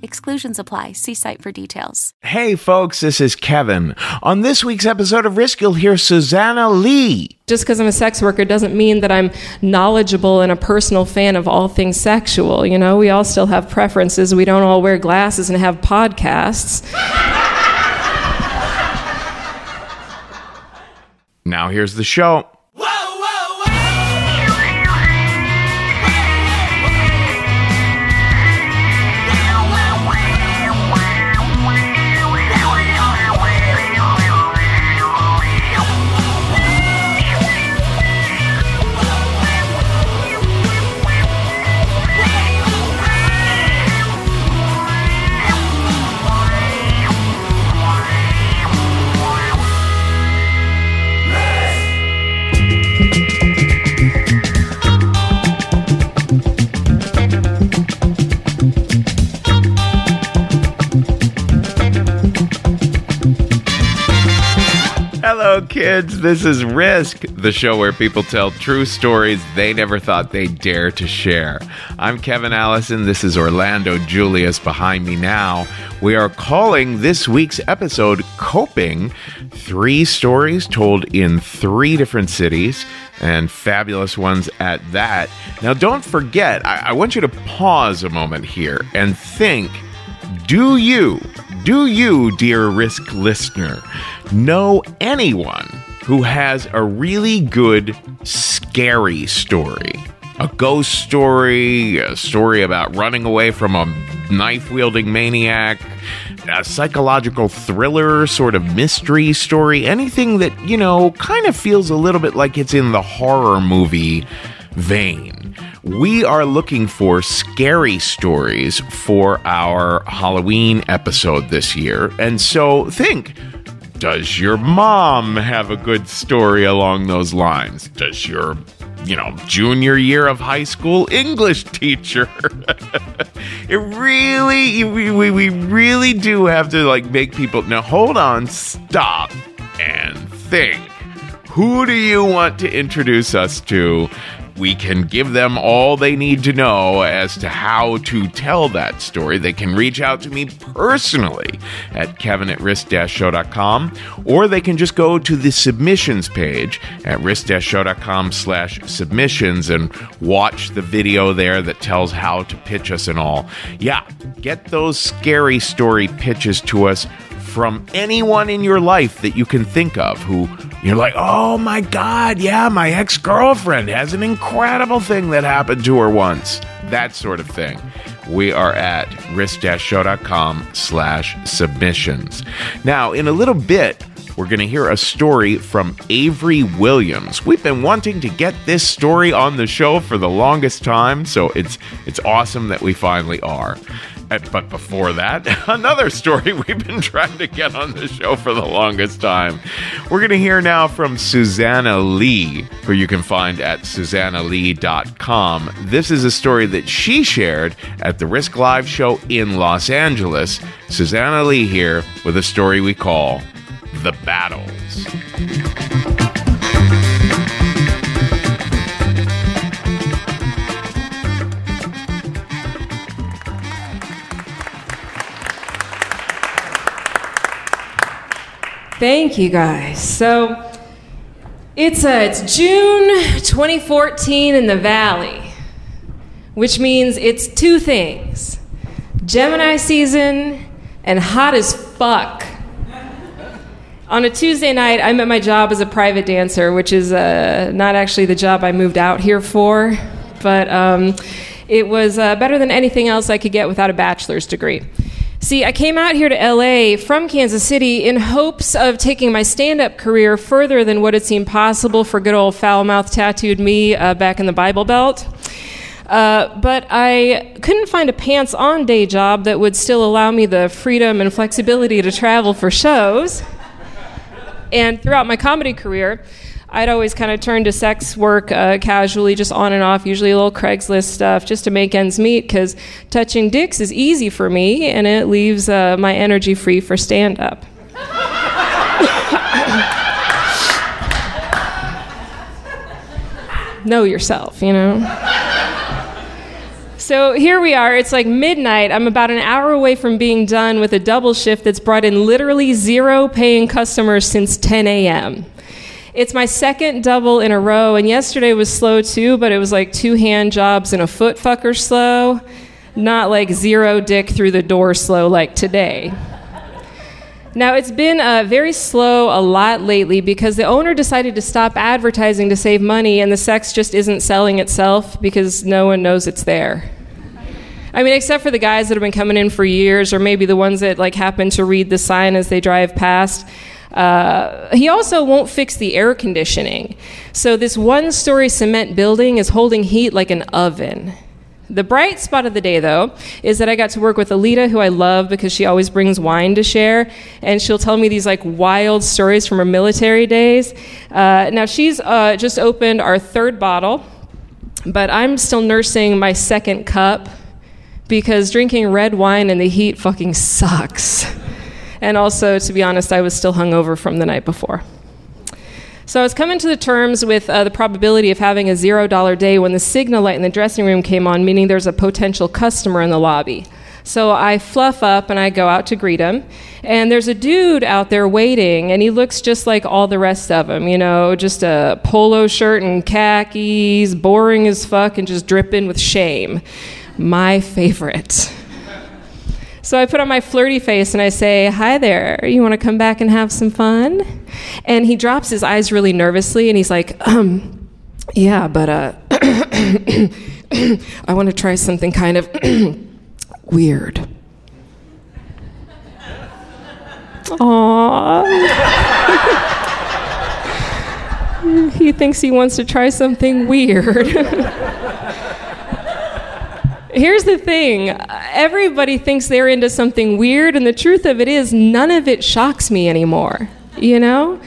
Exclusions apply. See site for details. Hey, folks, this is Kevin. On this week's episode of Risk, you'll hear Susanna Lee. Just because I'm a sex worker doesn't mean that I'm knowledgeable and a personal fan of all things sexual. You know, we all still have preferences. We don't all wear glasses and have podcasts. Now, here's the show. Kids. This is Risk, the show where people tell true stories they never thought they'd dare to share. I'm Kevin Allison. This is Orlando Julius behind me now. We are calling this week's episode Coping Three Stories Told in Three Different Cities, and fabulous ones at that. Now, don't forget, I, I want you to pause a moment here and think do you, do you, dear Risk listener, know anyone who has a really good scary story? A ghost story, a story about running away from a knife wielding maniac, a psychological thriller, sort of mystery story, anything that, you know, kind of feels a little bit like it's in the horror movie vein. We are looking for scary stories for our Halloween episode this year. And so think does your mom have a good story along those lines? Does your you know, junior year of high school English teacher. it really, we, we, we really do have to like make people now hold on, stop, and think. Who do you want to introduce us to we can give them all they need to know as to how to tell that story. They can reach out to me personally at kevin at risk-show.com, or they can just go to the submissions page at risk-show.com slash submissions and watch the video there that tells how to pitch us and all. Yeah, get those scary story pitches to us from anyone in your life that you can think of who you're like, oh my God, yeah, my ex girlfriend has an incredible thing that happened to her once. That sort of thing. We are at risk-show.com slash submissions. Now, in a little bit, we're going to hear a story from Avery Williams. We've been wanting to get this story on the show for the longest time, so it's it's awesome that we finally are. Eh, but before that, another story we've been trying to get on the show for the longest time. We're going to hear now from Susanna Lee, who you can find at susannalee.com. This is a story that she shared at the Risk Live show in Los Angeles. Susanna Lee here with a story we call The Battles. Thank you guys. So it's uh, it's June 2014 in the Valley, which means it's two things: Gemini season and hot as fuck. On a Tuesday night, I'm at my job as a private dancer, which is uh, not actually the job I moved out here for, but um, it was uh, better than anything else I could get without a bachelor's degree. See, I came out here to LA from Kansas City in hopes of taking my stand up career further than what had seemed possible for good old foul mouth tattooed me uh, back in the Bible Belt. Uh, but I couldn't find a pants on day job that would still allow me the freedom and flexibility to travel for shows. And throughout my comedy career, I'd always kind of turn to sex work uh, casually, just on and off, usually a little Craigslist stuff, just to make ends meet, because touching dicks is easy for me and it leaves uh, my energy free for stand up. know yourself, you know? So here we are. It's like midnight. I'm about an hour away from being done with a double shift that's brought in literally zero paying customers since 10 a.m. It's my second double in a row, and yesterday was slow too, but it was like two hand jobs and a foot fucker slow, not like zero dick through the door slow like today. Now, it's been uh, very slow a lot lately because the owner decided to stop advertising to save money, and the sex just isn't selling itself because no one knows it's there. I mean, except for the guys that have been coming in for years, or maybe the ones that like happen to read the sign as they drive past. Uh, he also won't fix the air conditioning. So, this one story cement building is holding heat like an oven. The bright spot of the day, though, is that I got to work with Alita, who I love because she always brings wine to share, and she'll tell me these like wild stories from her military days. Uh, now, she's uh, just opened our third bottle, but I'm still nursing my second cup because drinking red wine in the heat fucking sucks. And also, to be honest, I was still hungover from the night before. So I was coming to the terms with uh, the probability of having a zero dollar day when the signal light in the dressing room came on, meaning there's a potential customer in the lobby. So I fluff up and I go out to greet him. And there's a dude out there waiting, and he looks just like all the rest of them, you know, just a polo shirt and khakis, boring as fuck, and just dripping with shame. My favorite. So I put on my flirty face and I say, Hi there, you want to come back and have some fun? And he drops his eyes really nervously and he's like, Um, yeah, but uh, I want to try something kind of weird. Aww. he thinks he wants to try something weird. Here's the thing everybody thinks they're into something weird, and the truth of it is, none of it shocks me anymore. You know?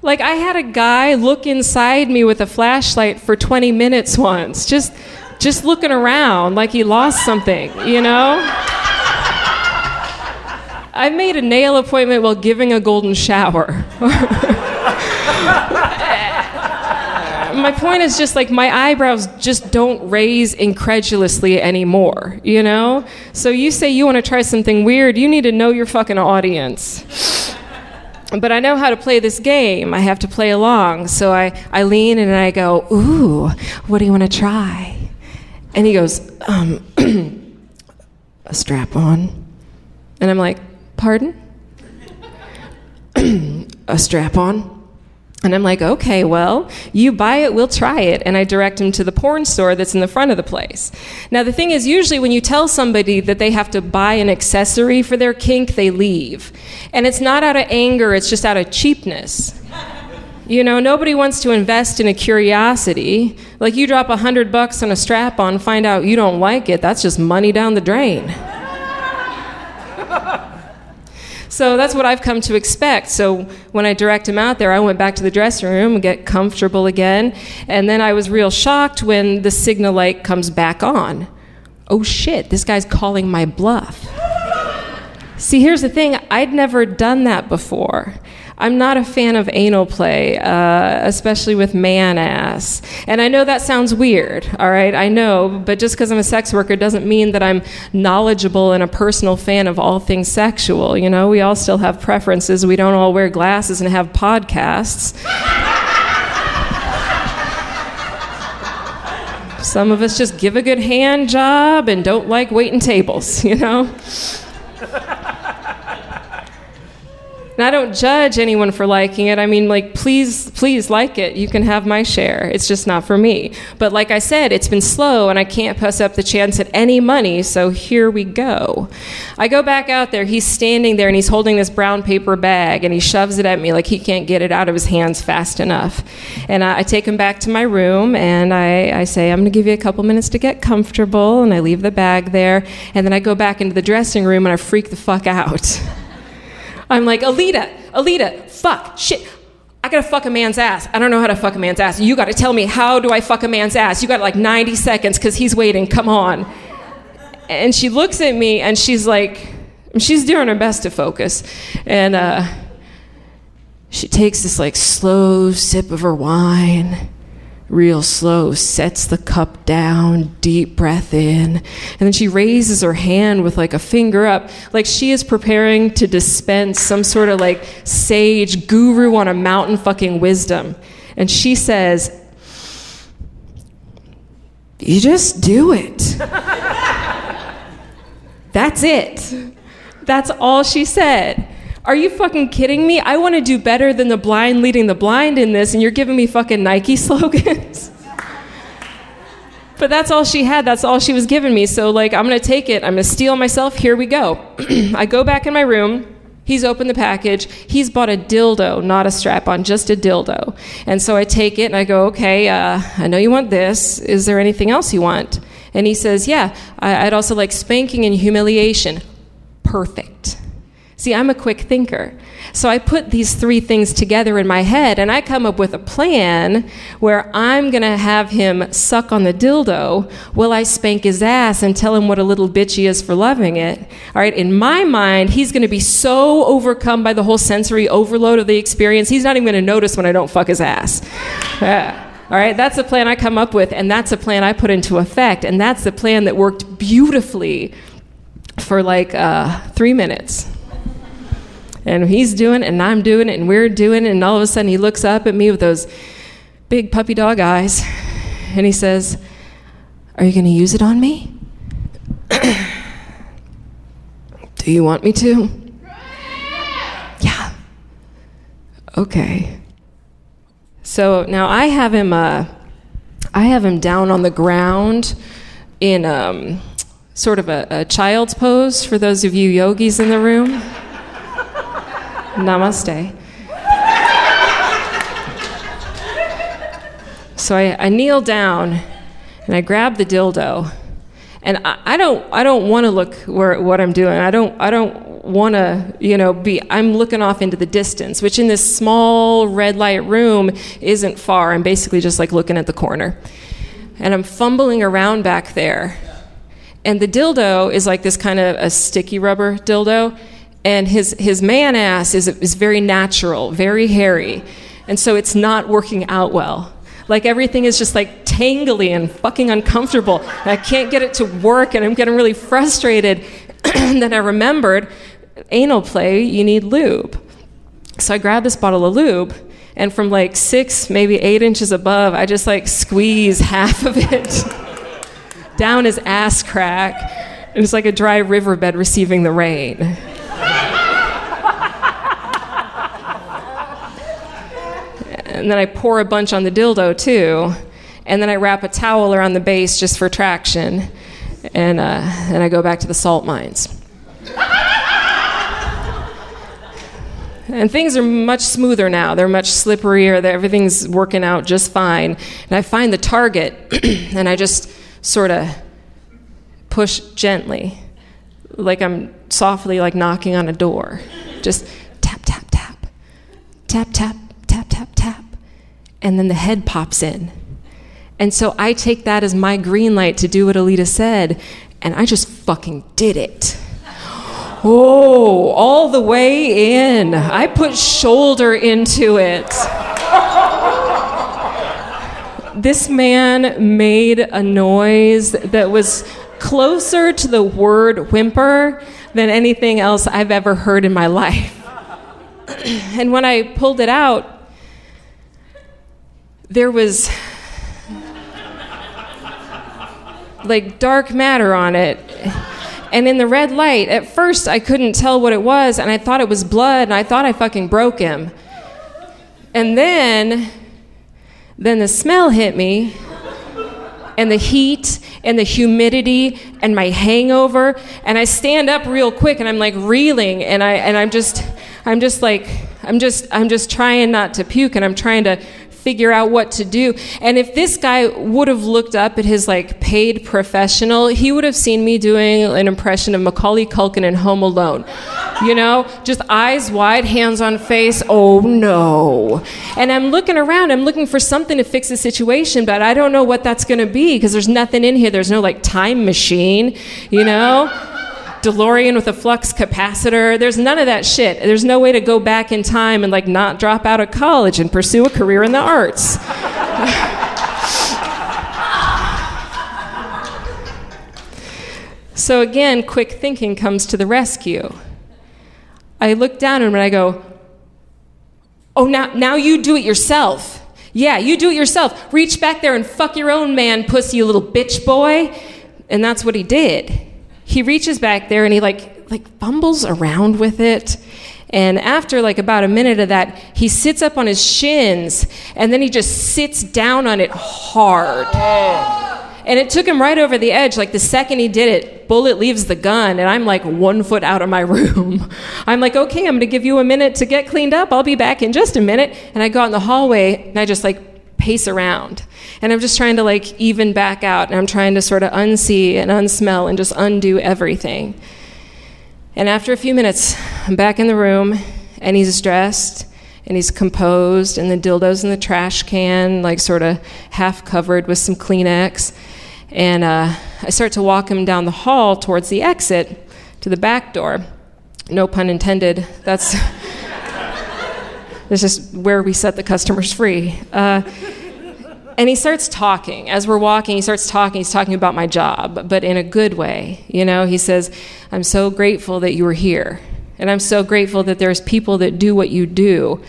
Like, I had a guy look inside me with a flashlight for 20 minutes once, just, just looking around like he lost something, you know? I made a nail appointment while giving a golden shower. my point is just like my eyebrows just don't raise incredulously anymore, you know? So you say you want to try something weird, you need to know your fucking audience. But I know how to play this game. I have to play along. So I, I lean and I go, Ooh, what do you want to try? And he goes, um, A strap on. And I'm like, Pardon? a strap on? And I'm like, okay, well, you buy it, we'll try it. And I direct him to the porn store that's in the front of the place. Now, the thing is, usually when you tell somebody that they have to buy an accessory for their kink, they leave. And it's not out of anger, it's just out of cheapness. You know, nobody wants to invest in a curiosity. Like you drop a hundred bucks on a strap on, find out you don't like it, that's just money down the drain. So that's what I've come to expect. So when I direct him out there, I went back to the dressing room and get comfortable again. And then I was real shocked when the signal light comes back on. Oh shit, this guy's calling my bluff. See, here's the thing I'd never done that before. I'm not a fan of anal play, uh, especially with man ass. And I know that sounds weird, all right? I know, but just because I'm a sex worker doesn't mean that I'm knowledgeable and a personal fan of all things sexual. You know, we all still have preferences. We don't all wear glasses and have podcasts. Some of us just give a good hand job and don't like waiting tables, you know? And I don't judge anyone for liking it. I mean, like, please, please like it. You can have my share. It's just not for me. But like I said, it's been slow and I can't pass up the chance at any money, so here we go. I go back out there. He's standing there and he's holding this brown paper bag and he shoves it at me like he can't get it out of his hands fast enough. And I, I take him back to my room and I, I say, I'm going to give you a couple minutes to get comfortable. And I leave the bag there. And then I go back into the dressing room and I freak the fuck out. I'm like, Alita, Alita, fuck, shit. I gotta fuck a man's ass. I don't know how to fuck a man's ass. You gotta tell me, how do I fuck a man's ass? You got like 90 seconds because he's waiting. Come on. And she looks at me and she's like, she's doing her best to focus. And uh, she takes this like slow sip of her wine real slow, sets the cup down, deep breath in, and then she raises her hand with like a finger up, like she is preparing to dispense some sort of like sage guru on a mountain fucking wisdom. And she says, You just do it. That's it. That's all she said. Are you fucking kidding me? I want to do better than the blind leading the blind in this, and you're giving me fucking Nike slogans? but that's all she had. That's all she was giving me. So, like, I'm going to take it. I'm going to steel myself. Here we go. I go back in my room. He's opened the package. He's bought a dildo, not a strap on, just a dildo. And so I take it and I go, okay, uh, I know you want this. Is there anything else you want? And he says, yeah, I'd also like spanking and humiliation. Perfect. See, I'm a quick thinker. So I put these three things together in my head and I come up with a plan where I'm going to have him suck on the dildo while I spank his ass and tell him what a little bitch he is for loving it. All right, in my mind, he's going to be so overcome by the whole sensory overload of the experience, he's not even going to notice when I don't fuck his ass. Yeah. All right, that's the plan I come up with, and that's the plan I put into effect, and that's the plan that worked beautifully for like uh, three minutes and he's doing it, and I'm doing it, and we're doing it, and all of a sudden he looks up at me with those big puppy dog eyes, and he says, Are you going to use it on me? Do you want me to? Yeah. Okay. So now I have him. Uh, I have him down on the ground in um, sort of a, a child's pose for those of you yogis in the room. Namaste. So I, I, kneel down and I grab the dildo. And I, I don't, I don't want to look where, what I'm doing. I don't, I don't want to, you know, be, I'm looking off into the distance, which in this small red light room isn't far. I'm basically just like looking at the corner. And I'm fumbling around back there. And the dildo is like this kind of a sticky rubber dildo and his, his man ass is, is very natural, very hairy. And so it's not working out well. Like everything is just like tangly and fucking uncomfortable. And I can't get it to work and I'm getting really frustrated. and then I remembered anal play, you need lube. So I grabbed this bottle of lube and from like six, maybe eight inches above, I just like squeeze half of it down his ass crack. It was like a dry riverbed receiving the rain. And then I pour a bunch on the dildo too, and then I wrap a towel around the base just for traction, and uh, and I go back to the salt mines. and things are much smoother now. They're much slipperier. Everything's working out just fine. And I find the target, and I just sort of push gently, like I'm softly like knocking on a door Just tap, tap, tap, tap, tap, tap, tap, tap. And then the head pops in. And so I take that as my green light to do what Alita said, and I just fucking did it. Oh, all the way in. I put shoulder into it. this man made a noise that was closer to the word whimper than anything else I've ever heard in my life. and when I pulled it out, there was like dark matter on it. And in the red light, at first I couldn't tell what it was, and I thought it was blood, and I thought I fucking broke him. And then, then the smell hit me, and the heat, and the humidity, and my hangover, and I stand up real quick, and I'm like reeling, and I and I'm just, I'm just like, I'm just, I'm just trying not to puke, and I'm trying to figure out what to do. And if this guy would have looked up at his like paid professional, he would have seen me doing an impression of Macaulay Culkin in Home Alone. You know, just eyes wide, hands on face. Oh no. And I'm looking around, I'm looking for something to fix the situation, but I don't know what that's going to be because there's nothing in here. There's no like time machine, you know? DeLorean with a flux capacitor. There's none of that shit. There's no way to go back in time and like not drop out of college and pursue a career in the arts. so again, quick thinking comes to the rescue. I look down and I go, "Oh, now now you do it yourself." Yeah, you do it yourself. Reach back there and fuck your own man, pussy, you little bitch boy. And that's what he did he reaches back there and he like like fumbles around with it. And after like about a minute of that, he sits up on his shins and then he just sits down on it hard. And it took him right over the edge. Like the second he did it, bullet leaves the gun, and I'm like one foot out of my room. I'm like, okay, I'm gonna give you a minute to get cleaned up. I'll be back in just a minute. And I go out in the hallway and I just like pace around. And I'm just trying to like even back out and I'm trying to sort of unsee and unsmell and just undo everything. And after a few minutes, I'm back in the room and he's dressed and he's composed and the dildo's in the trash can, like sort of half covered with some Kleenex. And uh, I start to walk him down the hall towards the exit to the back door. No pun intended. That's. This is where we set the customers free. Uh, and he starts talking. As we're walking, he starts talking. He's talking about my job, but in a good way. You know, he says, I'm so grateful that you were here. And I'm so grateful that there's people that do what you do.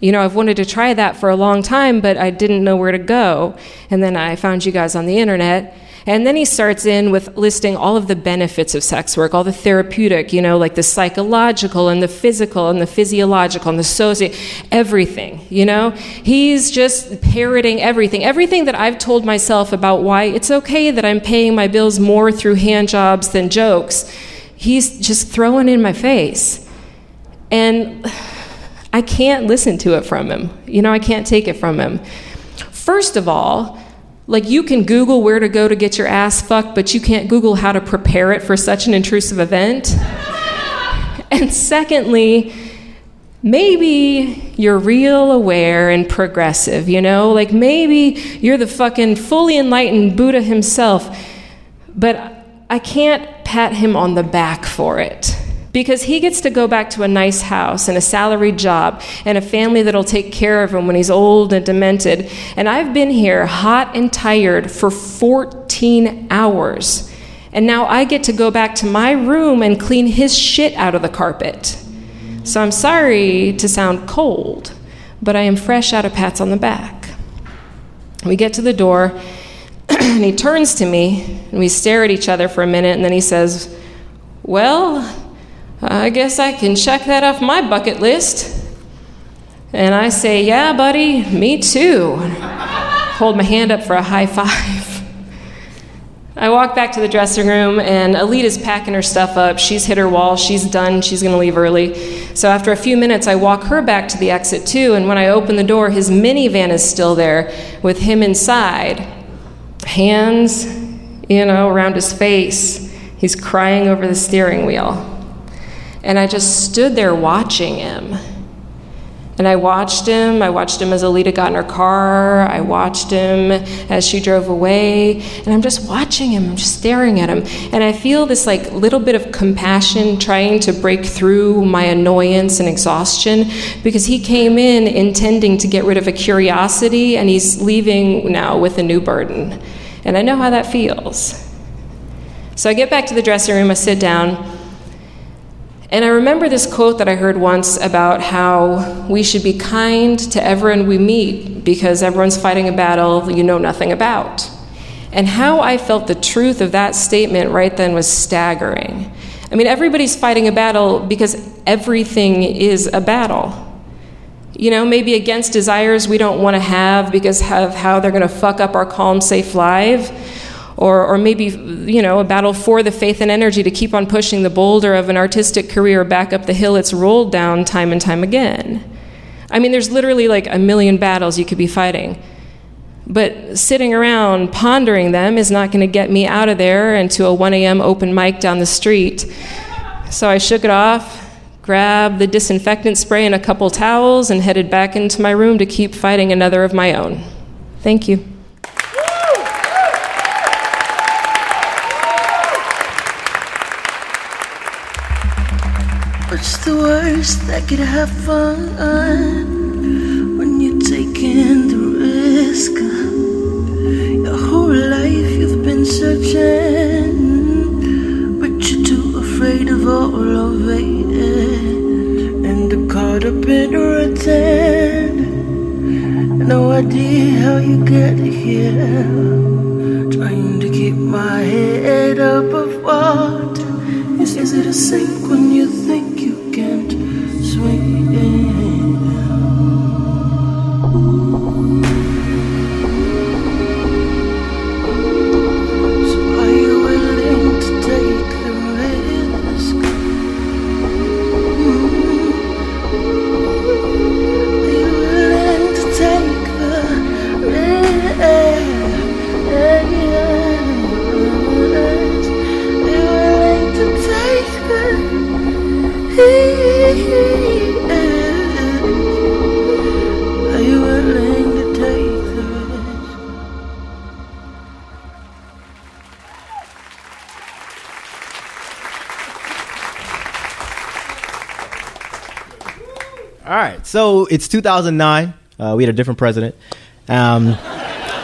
You know, I've wanted to try that for a long time, but I didn't know where to go. And then I found you guys on the internet. And then he starts in with listing all of the benefits of sex work, all the therapeutic, you know, like the psychological and the physical and the physiological and the socio, everything, you know? He's just parroting everything. Everything that I've told myself about why it's okay that I'm paying my bills more through hand jobs than jokes, he's just throwing in my face. And I can't listen to it from him. You know, I can't take it from him. First of all, like you can Google where to go to get your ass fucked, but you can't Google how to prepare it for such an intrusive event. and secondly, maybe you're real aware and progressive, you know? Like maybe you're the fucking fully enlightened Buddha himself, but I can't pat him on the back for it because he gets to go back to a nice house and a salaried job and a family that'll take care of him when he's old and demented. And I've been here hot and tired for 14 hours. And now I get to go back to my room and clean his shit out of the carpet. So I'm sorry to sound cold, but I am fresh out of pats on the back. We get to the door, and he turns to me, and we stare at each other for a minute, and then he says, Well, I guess I can check that off my bucket list. And I say, Yeah, buddy, me too. Hold my hand up for a high five. I walk back to the dressing room, and Alita's packing her stuff up. She's hit her wall. She's done. She's going to leave early. So after a few minutes, I walk her back to the exit, too. And when I open the door, his minivan is still there with him inside. Hands, you know, around his face. He's crying over the steering wheel. And I just stood there watching him. And I watched him. I watched him as Alita got in her car. I watched him as she drove away. And I'm just watching him. I'm just staring at him. And I feel this like little bit of compassion trying to break through my annoyance and exhaustion because he came in intending to get rid of a curiosity and he's leaving now with a new burden. And I know how that feels. So I get back to the dressing room, I sit down. And I remember this quote that I heard once about how we should be kind to everyone we meet because everyone's fighting a battle you know nothing about. And how I felt the truth of that statement right then was staggering. I mean, everybody's fighting a battle because everything is a battle. You know, maybe against desires we don't want to have because of how they're going to fuck up our calm, safe life or, or maybe you know a battle for the faith and energy to keep on pushing the boulder of an artistic career back up the hill. It's rolled down time and time again. I mean there's literally like a million battles you could be fighting. But sitting around pondering them is not going to get me out of there and to a 1 a.m open mic down the street. So i shook it off grabbed the disinfectant spray and a couple towels and headed back into my room to keep fighting another of my own. Thank you What's the worst that could happen when you're taking the risk? Your whole life you've been searching, but you're too afraid of all of it. And caught up in routine. No idea how you get here. Trying to keep my head above water. Is, is it a sink it's 2009. Uh, we had a different president. Um,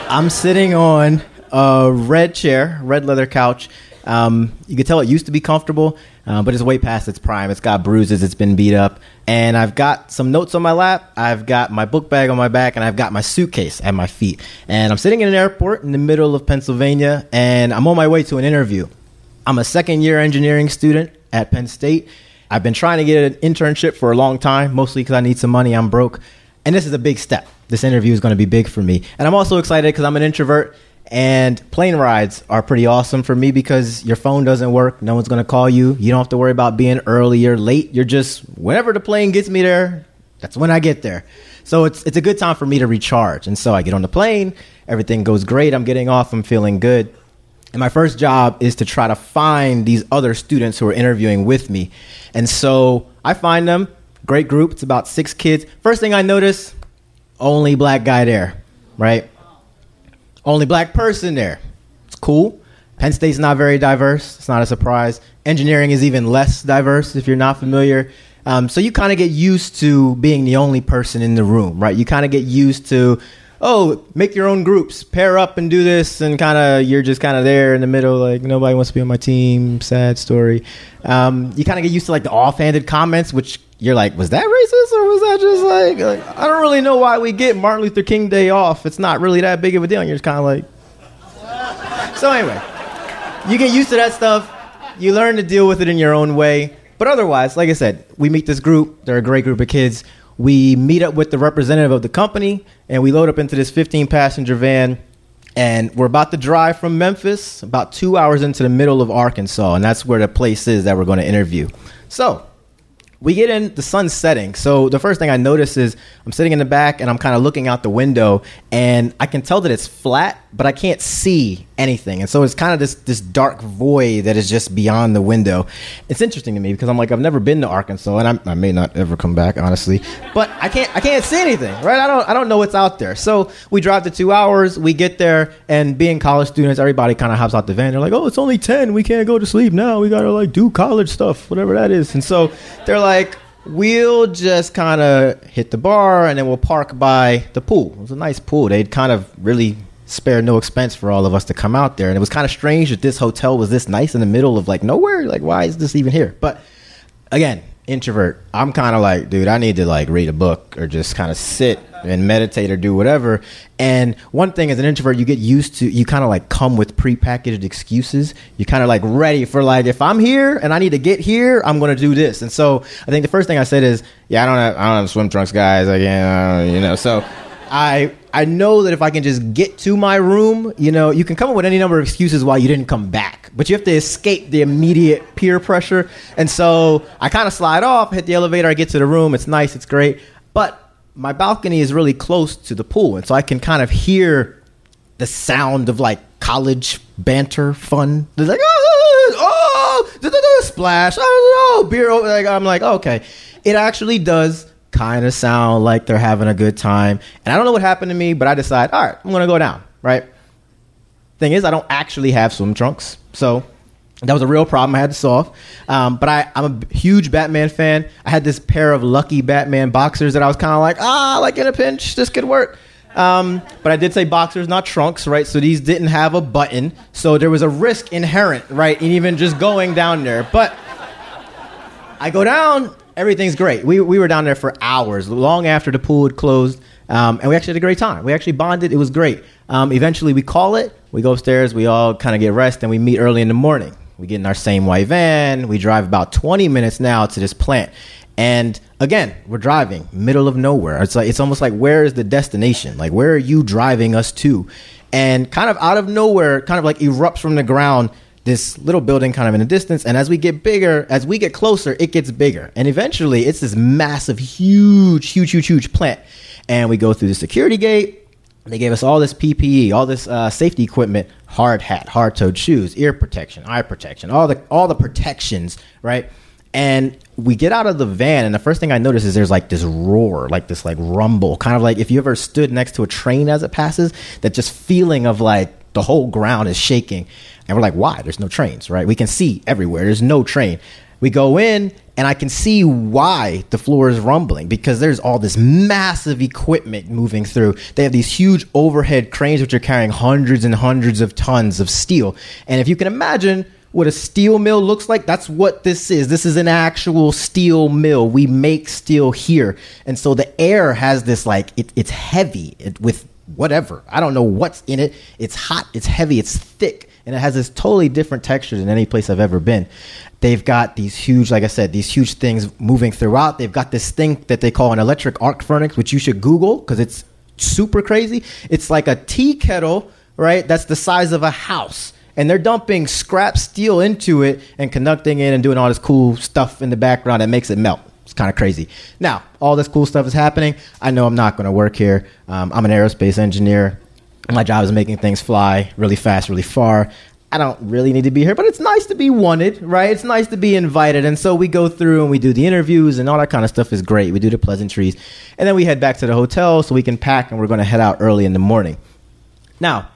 I'm sitting on a red chair, red leather couch. Um, you can tell it used to be comfortable, uh, but it's way past its prime. It's got bruises, it's been beat up, and I've got some notes on my lap. I've got my book bag on my back, and I've got my suitcase at my feet. And I'm sitting in an airport in the middle of Pennsylvania, and I'm on my way to an interview. I'm a second year engineering student at Penn State. I've been trying to get an internship for a long time, mostly because I need some money. I'm broke. And this is a big step. This interview is going to be big for me. And I'm also excited because I'm an introvert and plane rides are pretty awesome for me because your phone doesn't work. No one's going to call you. You don't have to worry about being early or late. You're just, whenever the plane gets me there, that's when I get there. So it's, it's a good time for me to recharge. And so I get on the plane. Everything goes great. I'm getting off. I'm feeling good. And my first job is to try to find these other students who are interviewing with me. And so I find them, great group. It's about six kids. First thing I notice, only black guy there, right? Only black person there. It's cool. Penn State's not very diverse. It's not a surprise. Engineering is even less diverse if you're not familiar. Um, so you kind of get used to being the only person in the room, right? You kind of get used to, oh, make your own groups, pair up and do this, and kind of you're just kind of there in the middle, like nobody wants to be on my team. Sad story. Um, you kind of get used to like the offhanded comments, which you're like, was that racist or was that just like, like, I don't really know why we get Martin Luther King Day off. It's not really that big of a deal. And you're just kind of like. So anyway, you get used to that stuff. You learn to deal with it in your own way. But otherwise, like I said, we meet this group. They're a great group of kids. We meet up with the representative of the company, and we load up into this 15 passenger van. And we're about to drive from Memphis, about two hours into the middle of Arkansas, and that's where the place is that we're going to interview. So we get in the sun's setting so the first thing i notice is i'm sitting in the back and i'm kind of looking out the window and i can tell that it's flat but i can't see anything. And so it's kind of this this dark void that is just beyond the window. It's interesting to me because I'm like I've never been to Arkansas, and I, I may not ever come back, honestly. But I can't I can't see anything, right? I don't I don't know what's out there. So we drive the two hours, we get there, and being college students, everybody kind of hops out the van. They're like, oh, it's only ten, we can't go to sleep now. We gotta like do college stuff, whatever that is. And so they're like we'll just kind of hit the bar and then we'll park by the pool. It was a nice pool. They'd kind of really spare no expense for all of us to come out there. And it was kind of strange that this hotel was this nice in the middle of like nowhere. Like, why is this even here? But again, introvert. I'm kind of like, dude, I need to like read a book or just kind of sit and meditate or do whatever. And one thing as an introvert, you get used to, you kind of like come with prepackaged excuses. You're kind of like ready for like, if I'm here and I need to get here, I'm going to do this. And so I think the first thing I said is, yeah, I don't have, I don't have swim trunks, guys. Like, yeah, you know, so I, I know that if I can just get to my room, you know, you can come up with any number of excuses why you didn't come back, but you have to escape the immediate peer pressure. And so I kind of slide off, hit the elevator, I get to the room. It's nice, it's great. But my balcony is really close to the pool, and so I can kind of hear the sound of like college banter, fun. They're like, oh, oh splash, oh, oh, beer. Like, I'm like, okay, it actually does kind of sound like they're having a good time. And I don't know what happened to me, but I decide, all right, I'm gonna go down. Right. Thing is, I don't actually have swim trunks, so that was a real problem I had to solve. Um, but I, I'm a huge Batman fan. I had this pair of lucky Batman boxers that I was kind of like, ah, like in a pinch, this could work. Um, but I did say boxers, not trunks, right? So these didn't have a button. So there was a risk inherent, right, in even just going down there. But I go down, everything's great. We, we were down there for hours, long after the pool had closed. Um, and we actually had a great time. We actually bonded. It was great. Um, eventually, we call it. We go upstairs. We all kind of get rest, and we meet early in the morning. We get in our same white van. We drive about 20 minutes now to this plant. And again, we're driving middle of nowhere. It's like it's almost like where is the destination? Like where are you driving us to? And kind of out of nowhere, kind of like erupts from the ground this little building kind of in the distance. And as we get bigger, as we get closer, it gets bigger. And eventually it's this massive, huge, huge, huge, huge plant. And we go through the security gate they gave us all this PPE, all this uh, safety equipment, hard hat, hard toed shoes, ear protection, eye protection, all the all the protections, right? And we get out of the van, and the first thing I notice is there's like this roar, like this like rumble, kind of like if you ever stood next to a train as it passes, that just feeling of like the whole ground is shaking. And we're like, why? There's no trains, right? We can see everywhere. There's no train. We go in, and I can see why the floor is rumbling because there's all this massive equipment moving through. They have these huge overhead cranes which are carrying hundreds and hundreds of tons of steel. And if you can imagine what a steel mill looks like, that's what this is. This is an actual steel mill. We make steel here. And so the air has this like, it, it's heavy it, with whatever. I don't know what's in it. It's hot, it's heavy, it's thick and it has this totally different texture than any place I've ever been. They've got these huge, like I said, these huge things moving throughout. They've got this thing that they call an electric arc furnace, which you should Google because it's super crazy. It's like a tea kettle, right? That's the size of a house. And they're dumping scrap steel into it and conducting it and doing all this cool stuff in the background that makes it melt. It's kind of crazy. Now, all this cool stuff is happening. I know I'm not going to work here. Um, I'm an aerospace engineer. My job is making things fly really fast, really far. I don't really need to be here, but it's nice to be wanted, right? It's nice to be invited. And so we go through and we do the interviews and all that kind of stuff is great. We do the pleasantries. And then we head back to the hotel so we can pack and we're going to head out early in the morning. Now,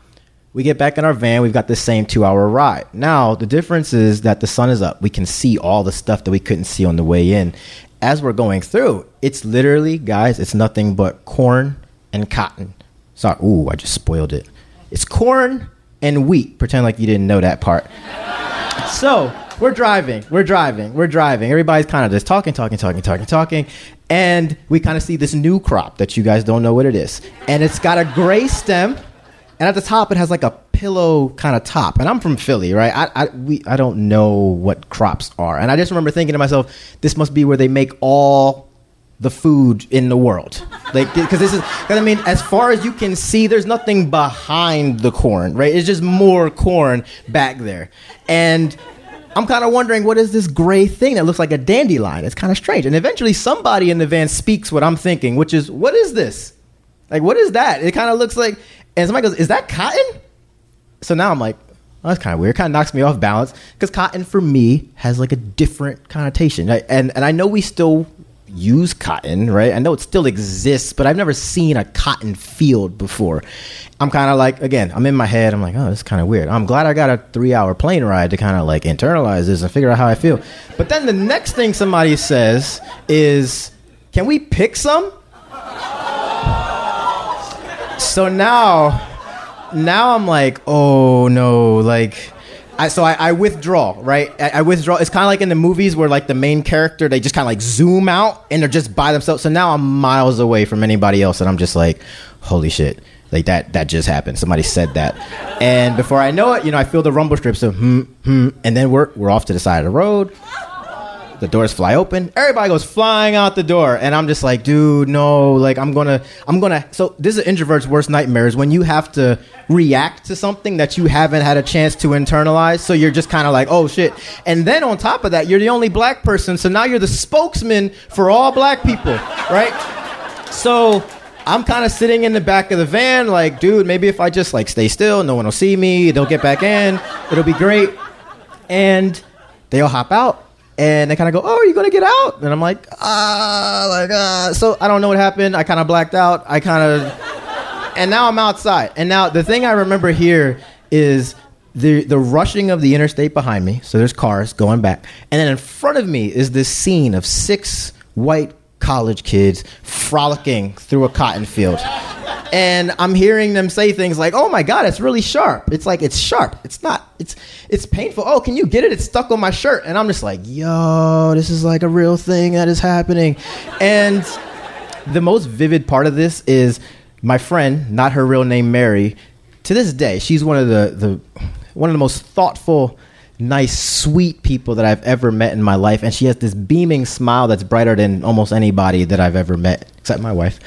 we get back in our van. We've got the same two hour ride. Now, the difference is that the sun is up. We can see all the stuff that we couldn't see on the way in. As we're going through, it's literally, guys, it's nothing but corn and cotton. Sorry, ooh, I just spoiled it. It's corn and wheat. Pretend like you didn't know that part. so we're driving, we're driving, we're driving. Everybody's kind of just talking, talking, talking, talking, talking. And we kind of see this new crop that you guys don't know what it is. And it's got a gray stem. And at the top, it has like a pillow kind of top. And I'm from Philly, right? I, I, we, I don't know what crops are. And I just remember thinking to myself, this must be where they make all the food in the world. Like, because this is, because I mean, as far as you can see, there's nothing behind the corn, right? It's just more corn back there. And I'm kind of wondering what is this gray thing that looks like a dandelion? It's kind of strange. And eventually somebody in the van speaks what I'm thinking, which is, what is this? Like, what is that? It kind of looks like, and somebody goes, is that cotton? so now I'm like, oh, that's kind of weird. Kind of knocks me off balance because cotton for me has like a different connotation. Right? And and I know we still use cotton, right? I know it still exists, but I've never seen a cotton field before. I'm kind of like, again, I'm in my head. I'm like, oh, this is kind of weird. I'm glad I got a three hour plane ride to kind of like internalize this and figure out how I feel. But then the next thing somebody says is, can we pick some? So now, now I'm like, oh no, like, I, so I, I withdraw, right? I, I withdraw. It's kind of like in the movies where like the main character they just kind of like zoom out and they're just by themselves. So now I'm miles away from anybody else, and I'm just like, holy shit, like that that just happened. Somebody said that, and before I know it, you know, I feel the rumble strips of hmm hmm, and then we're we're off to the side of the road. The doors fly open. Everybody goes flying out the door, and I'm just like, dude, no. Like, I'm gonna, I'm gonna. So this is introvert's worst nightmare is when you have to react to something that you haven't had a chance to internalize. So you're just kind of like, oh shit. And then on top of that, you're the only black person, so now you're the spokesman for all black people, right? So I'm kind of sitting in the back of the van, like, dude, maybe if I just like stay still, no one will see me. They'll get back in. It'll be great. And they all hop out and they kind of go, "Oh, are you gonna get out?" And I'm like, "Ah, like ah." So I don't know what happened. I kind of blacked out. I kind of, and now I'm outside. And now the thing I remember here is the the rushing of the interstate behind me. So there's cars going back, and then in front of me is this scene of six white college kids frolicking through a cotton field. And I'm hearing them say things like, "Oh my god, it's really sharp." It's like it's sharp. It's not. It's it's painful. Oh, can you get it? It's stuck on my shirt. And I'm just like, "Yo, this is like a real thing that is happening." And the most vivid part of this is my friend, not her real name Mary, to this day, she's one of the, the one of the most thoughtful, nice, sweet people that I've ever met in my life. And she has this beaming smile that's brighter than almost anybody that I've ever met, except my wife.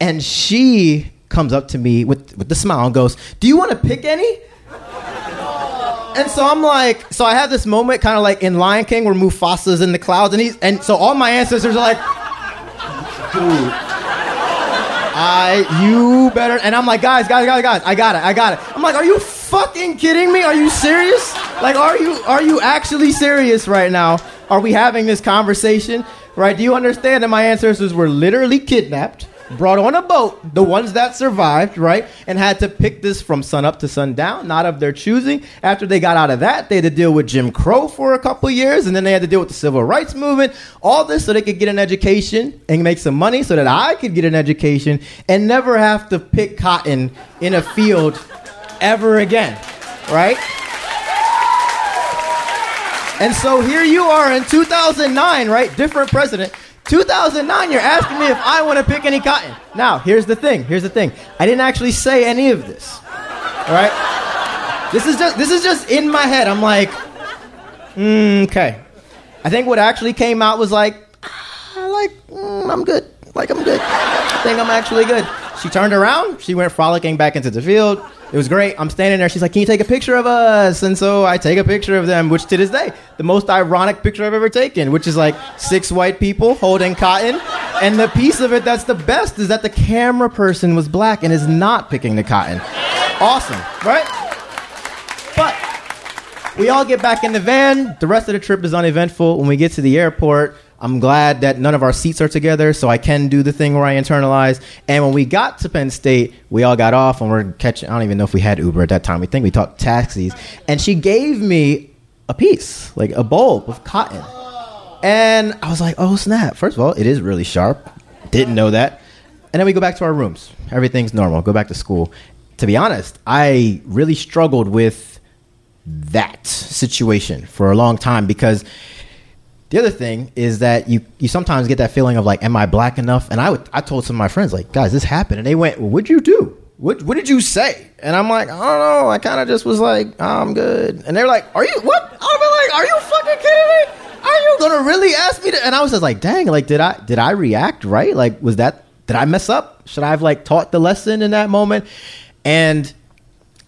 And she comes up to me with, with the smile and goes, Do you want to pick any? And so I'm like, so I have this moment kind of like in Lion King where Mufasa's in the clouds, and he's, and so all my ancestors are like, dude, I, you better, and I'm like, guys, guys, guys, guys, I got it, I got it. I'm like, are you fucking kidding me? Are you serious? Like, are you, are you actually serious right now? Are we having this conversation? Right? Do you understand that my ancestors were literally kidnapped? brought on a boat, the ones that survived, right, and had to pick this from sun up to sundown, not of their choosing. After they got out of that, they had to deal with Jim Crow for a couple years, and then they had to deal with the civil rights movement. All this so they could get an education and make some money so that I could get an education and never have to pick cotton in a field ever again, right? And so here you are in 2009, right? Different president. 2009, you're asking me if I want to pick any cotton. Now, here's the thing. Here's the thing. I didn't actually say any of this. All right? This is just this is just in my head. I'm like, mm, okay. I think what actually came out was like, ah, like mm, I'm good. Like I'm good. I think I'm actually good. She turned around. She went frolicking back into the field. It was great. I'm standing there. She's like, "Can you take a picture of us?" And so I take a picture of them, which to this day, the most ironic picture I've ever taken, which is like six white people holding cotton. And the piece of it that's the best is that the camera person was black and is not picking the cotton. Awesome, right? But we all get back in the van. The rest of the trip is uneventful. When we get to the airport, I'm glad that none of our seats are together, so I can do the thing where I internalize. And when we got to Penn State, we all got off and we're catching. I don't even know if we had Uber at that time. We think we took taxis, and she gave me a piece, like a bulb of cotton. And I was like, "Oh snap!" First of all, it is really sharp. Didn't know that. And then we go back to our rooms. Everything's normal. Go back to school. To be honest, I really struggled with that situation for a long time because the other thing is that you you sometimes get that feeling of like, am I black enough? And I would, I told some of my friends like, guys, this happened, and they went, well, what'd you do? What what did you say? And I'm like, I don't know. I kind of just was like, oh, I'm good. And they're like, are you what? I'm like, are you fucking kidding me? Are you gonna really ask me to? And I was just like, dang, like did I did I react right? Like was that did I mess up? Should I have like taught the lesson in that moment? And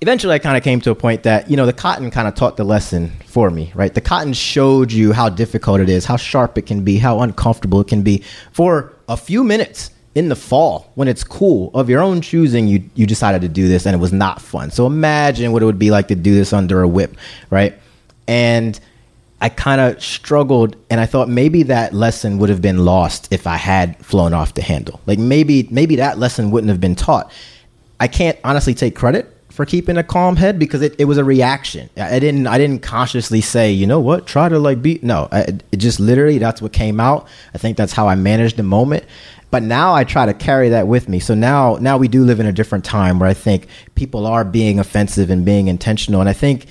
eventually I kind of came to a point that, you know, the cotton kind of taught the lesson for me, right? The cotton showed you how difficult it is, how sharp it can be, how uncomfortable it can be for a few minutes. in the fall when it's cool of your own choosing you you decided to do this and it was not fun so imagine what it would be like to do this under a whip right and i kind of struggled and i thought maybe that lesson would have been lost if i had flown off the handle like maybe maybe that lesson wouldn't have been taught i can't honestly take credit for keeping a calm head because it, it was a reaction. I didn't I didn't consciously say, you know what, try to like be no. I, it just literally that's what came out. I think that's how I managed the moment. But now I try to carry that with me. So now now we do live in a different time where I think people are being offensive and being intentional, and I think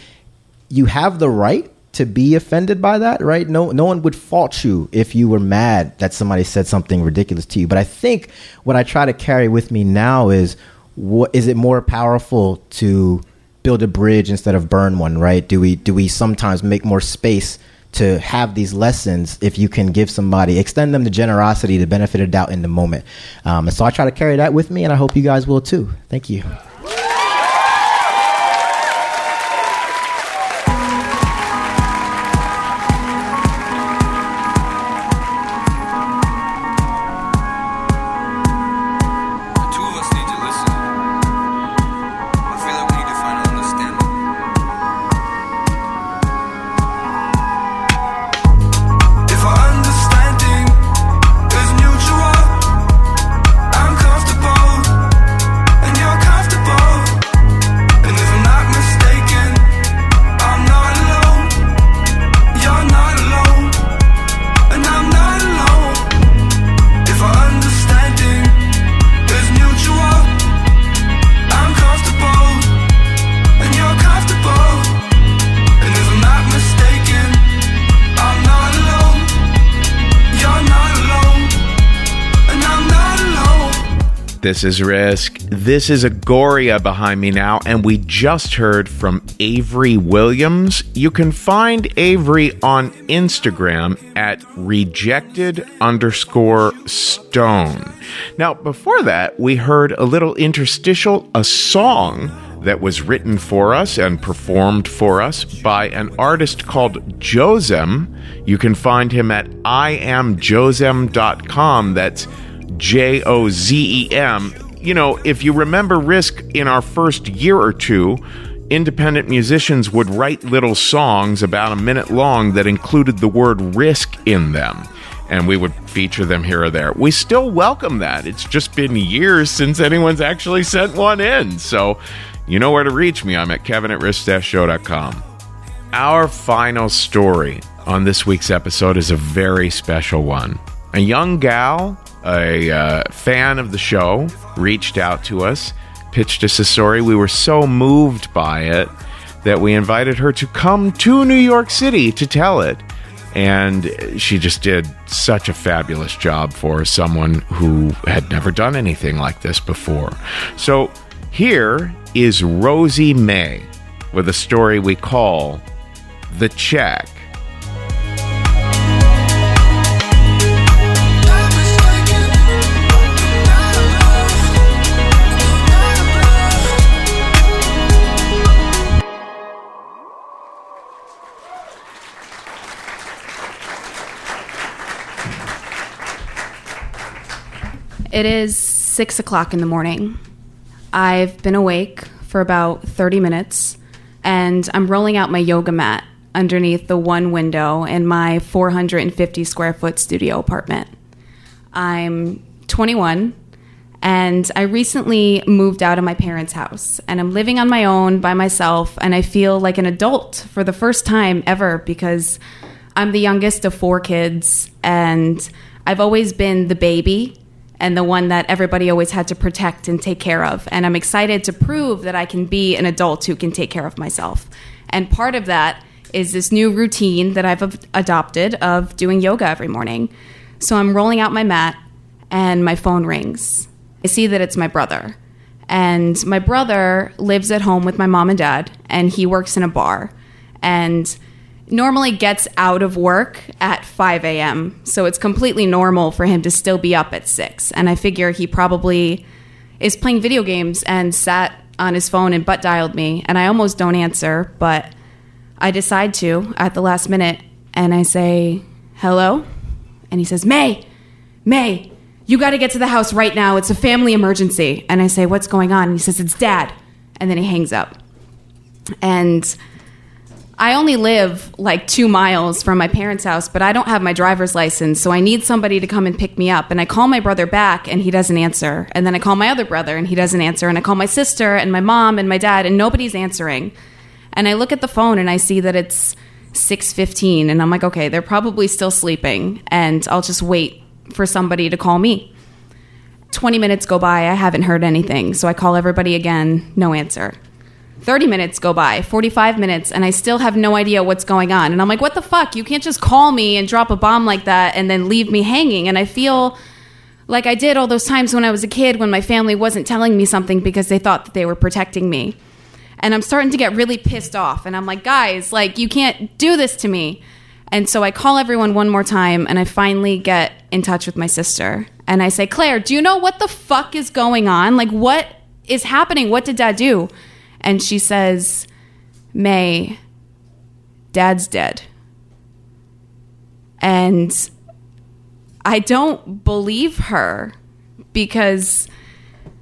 you have the right to be offended by that, right? No, no one would fault you if you were mad that somebody said something ridiculous to you. But I think what I try to carry with me now is what is it more powerful to build a bridge instead of burn one right? Do we do we sometimes make more space to have these lessons if you can give somebody extend them the generosity the benefit of doubt in the moment? Um, and so i try to carry that with me and i hope you guys will too. Thank you This is Risk. This is Agoria behind me now, and we just heard from Avery Williams. You can find Avery on Instagram at rejected underscore stone. Now, before that, we heard a little interstitial, a song that was written for us and performed for us by an artist called Jozem. You can find him at iamjozem.com. That's J O Z E M. You know, if you remember Risk in our first year or two, independent musicians would write little songs about a minute long that included the word risk in them. And we would feature them here or there. We still welcome that. It's just been years since anyone's actually sent one in. So you know where to reach me. I'm at kevin at risk-show.com. Our final story on this week's episode is a very special one. A young gal a uh, fan of the show reached out to us, pitched us a story. We were so moved by it that we invited her to come to New York City to tell it. And she just did such a fabulous job for someone who had never done anything like this before. So here is Rosie May with a story we call The Check. It is six o'clock in the morning. I've been awake for about 30 minutes and I'm rolling out my yoga mat underneath the one window in my 450 square foot studio apartment. I'm 21 and I recently moved out of my parents' house and I'm living on my own by myself and I feel like an adult for the first time ever because I'm the youngest of four kids and I've always been the baby and the one that everybody always had to protect and take care of. And I'm excited to prove that I can be an adult who can take care of myself. And part of that is this new routine that I've adopted of doing yoga every morning. So I'm rolling out my mat and my phone rings. I see that it's my brother. And my brother lives at home with my mom and dad, and he works in a bar. And normally gets out of work at 5 a.m. So it's completely normal for him to still be up at 6. And I figure he probably is playing video games and sat on his phone and butt dialed me. And I almost don't answer, but I decide to at the last minute. And I say, hello? And he says, May, May, You got to get to the house right now. It's a family emergency. And I say, What's going on? And he says, It's dad. And then he hangs up. And I only live like two miles from my parents' house, but I don't have my driver's license, so I need somebody to come and pick me up. And I call my brother back, and he doesn't answer. And then I call my other brother, and he doesn't answer. And I call my sister, and my mom, and my dad, and nobody's answering. And I look at the phone, and I see that it's 6:15, and I'm like, okay, they're probably still sleeping, and I'll just wait for somebody to call me. 20 minutes go by, I haven't heard anything, so I call everybody again, no answer. 30 minutes go by, 45 minutes, and I still have no idea what's going on. And I'm like, what the fuck? You can't just call me and drop a bomb like that and then leave me hanging. And I feel like I did all those times when I was a kid when my family wasn't telling me something because they thought that they were protecting me. And I'm starting to get really pissed off. And I'm like, guys, like, you can't do this to me. And so I call everyone one more time and I finally get in touch with my sister. And I say, Claire, do you know what the fuck is going on? Like, what is happening? What did dad do? And she says, May, dad's dead. And I don't believe her because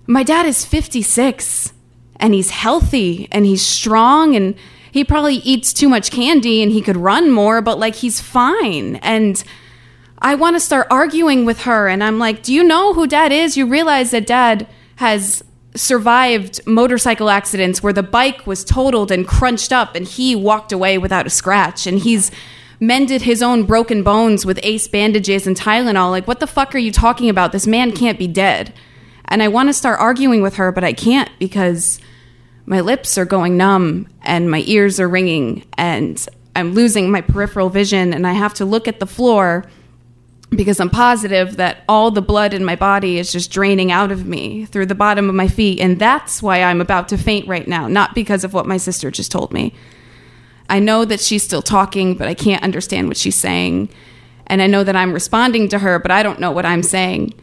my dad is 56 and he's healthy and he's strong and he probably eats too much candy and he could run more, but like he's fine. And I want to start arguing with her. And I'm like, Do you know who dad is? You realize that dad has survived motorcycle accidents where the bike was totaled and crunched up and he walked away without a scratch. And he's mended his own broken bones with ace bandages and Tylenol. Like, what the fuck are you talking about? This man can't be dead. And I want to start arguing with her, but I can't because my lips are going numb and my ears are ringing and I'm losing my peripheral vision and I have to look at the floor because I'm positive that all the blood in my body is just draining out of me through the bottom of my feet. And that's why I'm about to faint right now, not because of what my sister just told me. I know that she's still talking, but I can't understand what she's saying. And I know that I'm responding to her, but I don't know what I'm saying.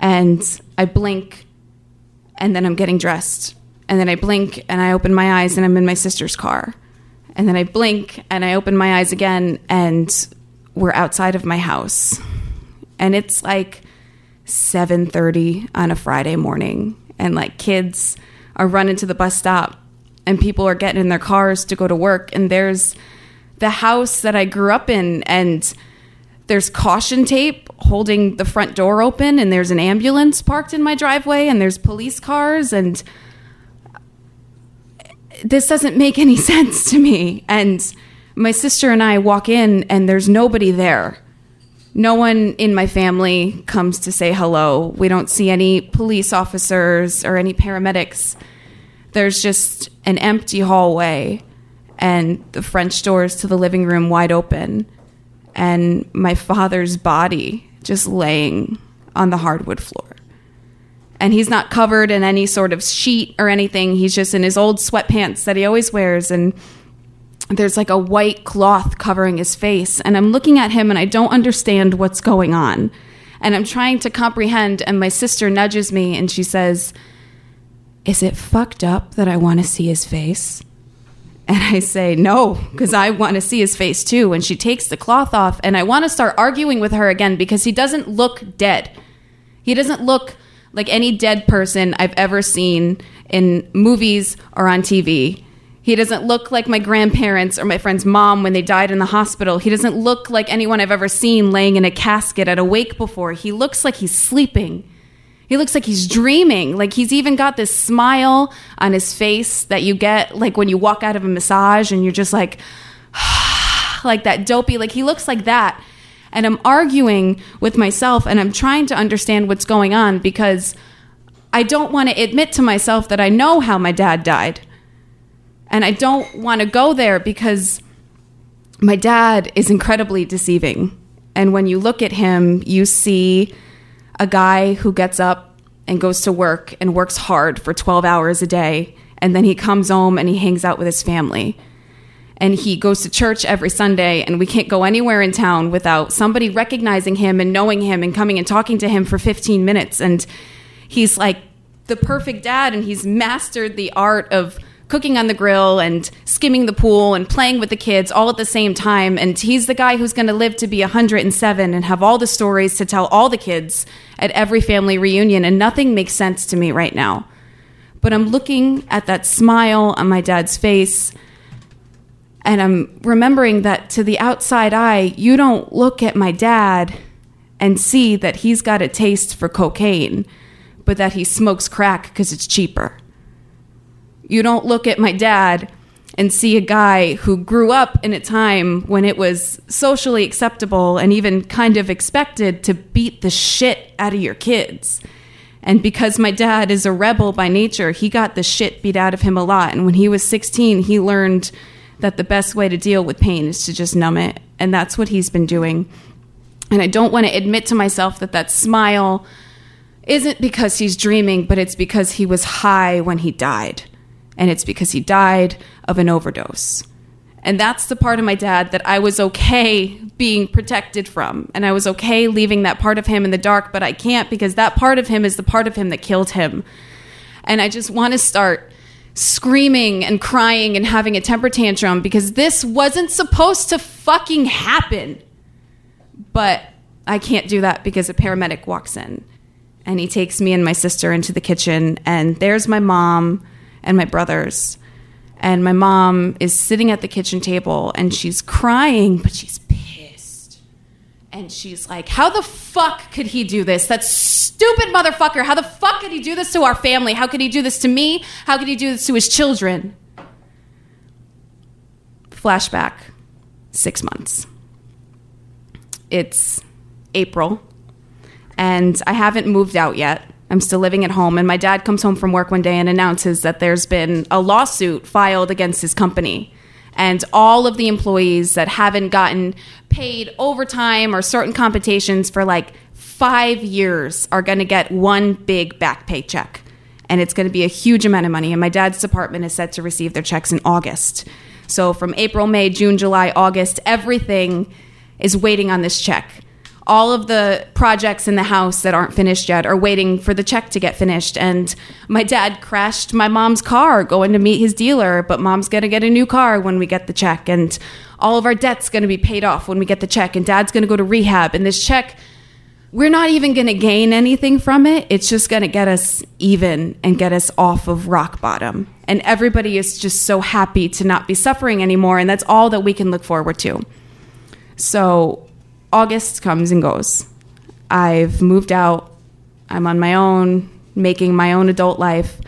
And I blink, and then I'm getting dressed. And then I blink, and I open my eyes, and I'm in my sister's car. And then I blink, and I open my eyes again, and we're outside of my house and it's like 7:30 on a Friday morning and like kids are running to the bus stop and people are getting in their cars to go to work and there's the house that I grew up in and there's caution tape holding the front door open and there's an ambulance parked in my driveway and there's police cars and this doesn't make any sense to me. And my sister and I walk in and there's nobody there no one in my family comes to say hello. We don't see any police officers or any paramedics. There's just an empty hallway and the French doors to the living room wide open, and my father's body just laying on the hardwood floor. And he's not covered in any sort of sheet or anything. He's just in his old sweatpants that he always wears and there's like a white cloth covering his face and i'm looking at him and i don't understand what's going on. And i'm trying to comprehend and my sister nudges me and she says is it fucked up that i want to see his face? And i say no because i want to see his face too and she takes the cloth off and i want to start arguing with her again because he doesn't look dead. He doesn't look like any dead person i've ever seen in movies or on tv he doesn't look like my grandparents or my friend's mom when they died in the hospital. He doesn't look like anyone I've ever seen laying in a casket at a wake before. He looks like he's sleeping. He looks like he's dreaming. Like he's even got this smile on his face that you get like when you walk out of a massage and you're just like like that dopey like he looks like that. And I'm arguing with myself and I'm trying to understand what's going on because I don't want to admit to myself that I know how my dad died. And I don't want to go there because my dad is incredibly deceiving. And when you look at him, you see a guy who gets up and goes to work and works hard for 12 hours a day. And then he comes home and he hangs out with his family. And he goes to church every Sunday, and we can't go anywhere in town without somebody recognizing him and knowing him and coming and talking to him for 15 minutes. And he's like the perfect dad, and he's mastered the art of cooking on the grill and skimming the pool and playing with the kids all at the same time. And he's the guy who's going to live to be 107 and have all the stories to tell all the kids at every family reunion. And nothing makes sense to me right now. But I'm looking at that smile on my dad's face. And I'm remembering that to the outside eye, you don't look at my dad and see that he's got a taste for cocaine, but that he smokes crack because it's cheaper. You don't look at my dad and see a guy who grew up in a time when it was socially acceptable and even kind of expected to beat the shit out of your kids. And because my dad is a rebel by nature, he got the shit beat out of him a lot. And when he was 16, he learned that the best way to deal with pain is to just numb it. And that's what he's been doing. And I don't want to admit to myself that that smile isn't because he's dreaming, but it's because he was high when he died and it's because he died of an overdose. And that's the part of my dad that I was okay being protected from. And I was okay leaving that part of him in the dark, but I can't because that part of him is the part of him that killed him. And I just want to start screaming and crying and having a temper tantrum because this wasn't supposed to fucking happen. But I can't do that because a paramedic walks in and he takes me and my sister into the kitchen, and there's my mom and my brothers. And my mom is sitting at the kitchen table and she's crying, but she's pissed. And she's like, How the fuck could he do this? That stupid motherfucker. How the fuck could he do this to our family? How could he do this to me? How could he do this to his children? Flashback six months. It's April, and I haven't moved out yet. I'm still living at home, and my dad comes home from work one day and announces that there's been a lawsuit filed against his company. And all of the employees that haven't gotten paid overtime or certain compensations for like five years are going to get one big back paycheck. And it's going to be a huge amount of money. And my dad's department is set to receive their checks in August. So from April, May, June, July, August, everything is waiting on this check all of the projects in the house that aren't finished yet are waiting for the check to get finished. And my dad crashed my mom's car going to meet his dealer, but mom's going to get a new car when we get the check. And all of our debt's going to be paid off when we get the check. And dad's going to go to rehab. And this check, we're not even going to gain anything from it. It's just going to get us even and get us off of rock bottom. And everybody is just so happy to not be suffering anymore. And that's all that we can look forward to. So August comes and goes. I've moved out. I'm on my own, making my own adult life.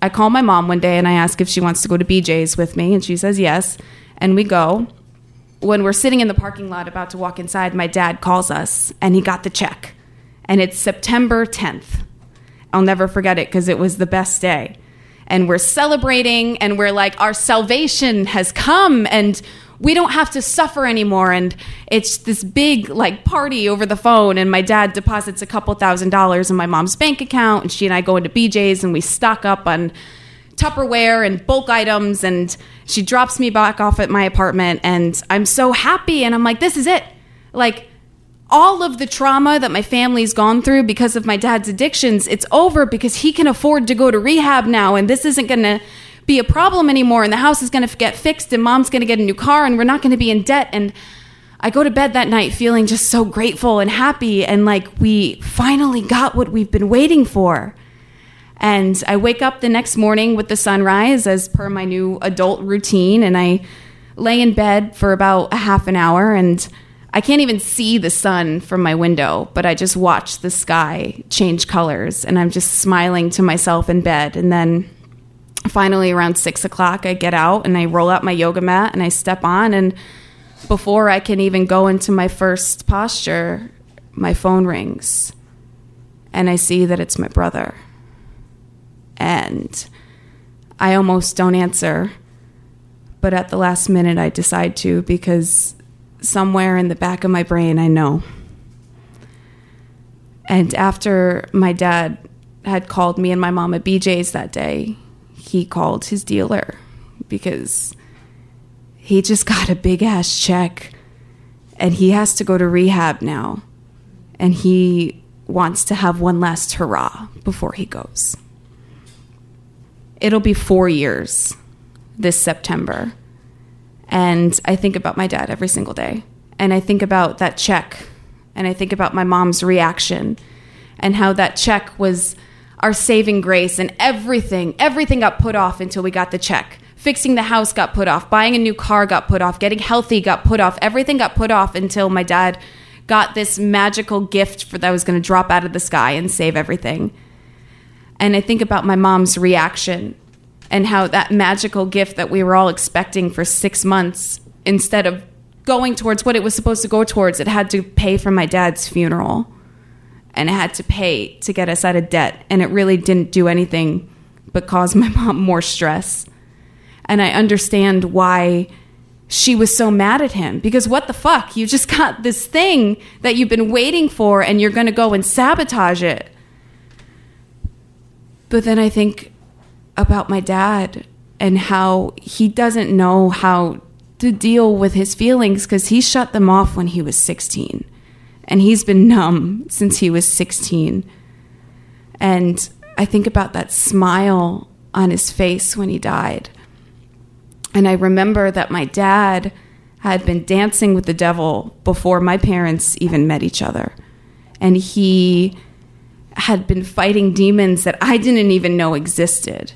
I call my mom one day and I ask if she wants to go to BJ's with me, and she says yes. And we go. When we're sitting in the parking lot about to walk inside, my dad calls us and he got the check. And it's September 10th. I'll never forget it because it was the best day. And we're celebrating and we're like, our salvation has come and we don't have to suffer anymore. And it's this big like party over the phone. And my dad deposits a couple thousand dollars in my mom's bank account. And she and I go into BJ's and we stock up on Tupperware and bulk items. And she drops me back off at my apartment. And I'm so happy. And I'm like this is it. Like all of the trauma that my family's gone through because of my dad's addictions it's over because he can afford to go to rehab now. And this isn't going to be a problem anymore and the house is going to get fixed and mom's going to get a new car and we're not going to be in debt and I go to bed that night feeling just so grateful and happy and like we finally got what we've been waiting for. And I wake up the next morning with the sunrise as per my new adult routine and I lay in bed for about a half an hour and I can't even see the sun from my window, but I just watch the sky change colors and I'm just smiling to myself in bed and then finally around six o'clock i get out and i roll out my yoga mat and i step on. And before i can even go into my first posture my phone rings and i see that it's my brother. And i almost don't answer but at the last minute i decide to because somewhere in the back of my brain i know. And after my dad had called me and my mom at bj's that day he called his dealer because he just got a big ass check and he has to go to rehab now. And he wants to have one last hurrah before he goes. It'll be four years this September. And I think about my dad every single day. And I think about that check. And I think about my mom's reaction and how that check was our saving grace and everything, everything got put off until we got the check. Fixing the house got put off, buying a new car got put off, getting healthy got put off, everything got put off until my dad got this magical gift for that was going to drop out of the sky and save everything. And I think about my mom's reaction and how that magical gift that we were all expecting for six months, instead of going towards what it was supposed to go towards, it had to pay for my dad's funeral and had to pay to get us out of debt. And it really didn't do anything but cause my mom more stress. And I understand why she was so mad at him because what the fuck? You just got this thing that you've been waiting for and you're going to go and sabotage it. But then I think about my dad and how he doesn't know how to deal with his feelings because he shut them off when he was 16 and he's been numb since he was 16. And I think about that smile on his face when he died. And I remember that my dad had been dancing with the devil before my parents even met each other. And he had been fighting demons that I didn't even know existed.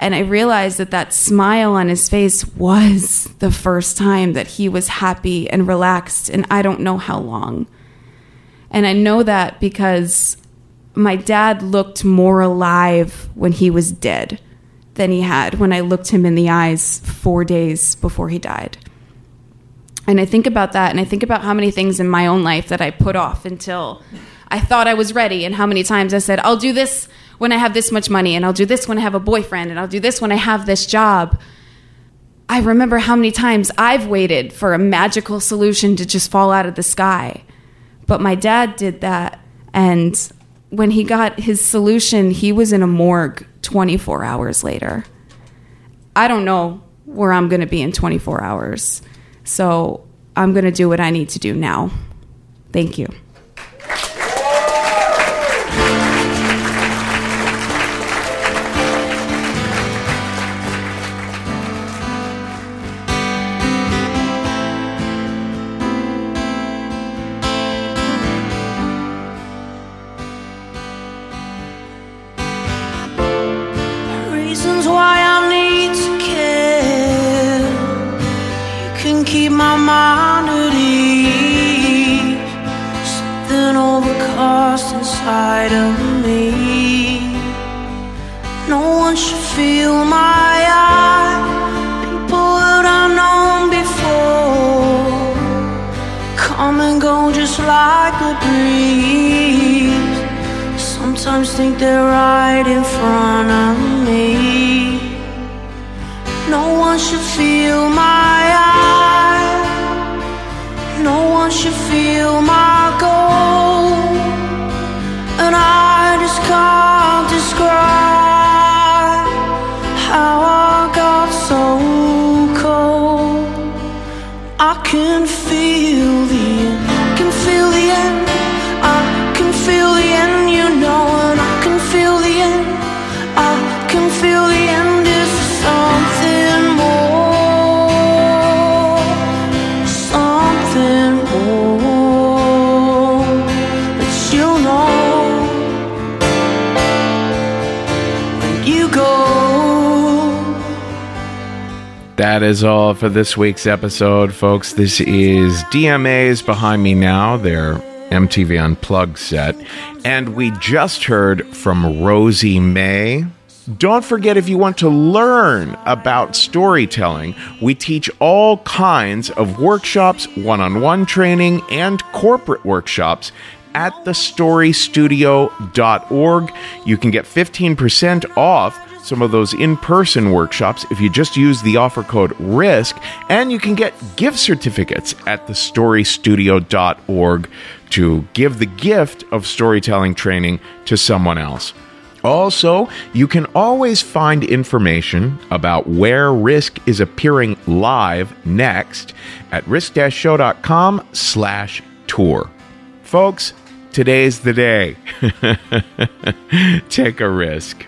And I realized that that smile on his face was the first time that he was happy and relaxed, and I don't know how long. And I know that because my dad looked more alive when he was dead than he had when I looked him in the eyes four days before he died. And I think about that, and I think about how many things in my own life that I put off until I thought I was ready, and how many times I said, I'll do this when I have this much money, and I'll do this when I have a boyfriend, and I'll do this when I have this job. I remember how many times I've waited for a magical solution to just fall out of the sky. But my dad did that, and when he got his solution, he was in a morgue 24 hours later. I don't know where I'm going to be in 24 hours. So I'm going to do what I need to do now. Thank you. Think they're right in front is all for this week's episode, folks. This is DMA's Behind Me Now, their MTV Unplugged set. And we just heard from Rosie May. Don't forget if you want to learn about storytelling, we teach all kinds of workshops, one on one training, and corporate workshops at thestorystudio.org. You can get 15% off some of those in person workshops if you just use the offer code RISK, and you can get gift certificates at thestorystudio.org to give the gift of storytelling training to someone else. Also, you can always find information about where Risk is appearing live next at risk-show.com slash tour. Folks, today's the day. Take a risk.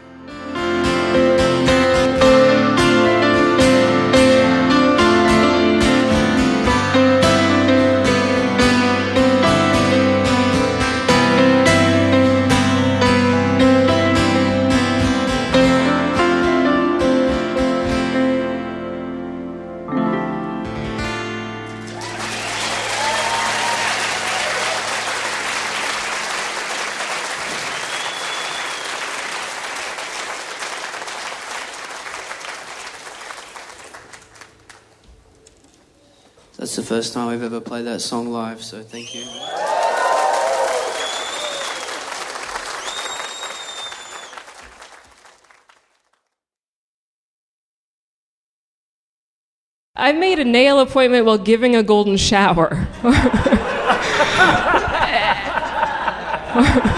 That's the first time we've ever played that song live, so thank you. I made a nail appointment while giving a golden shower.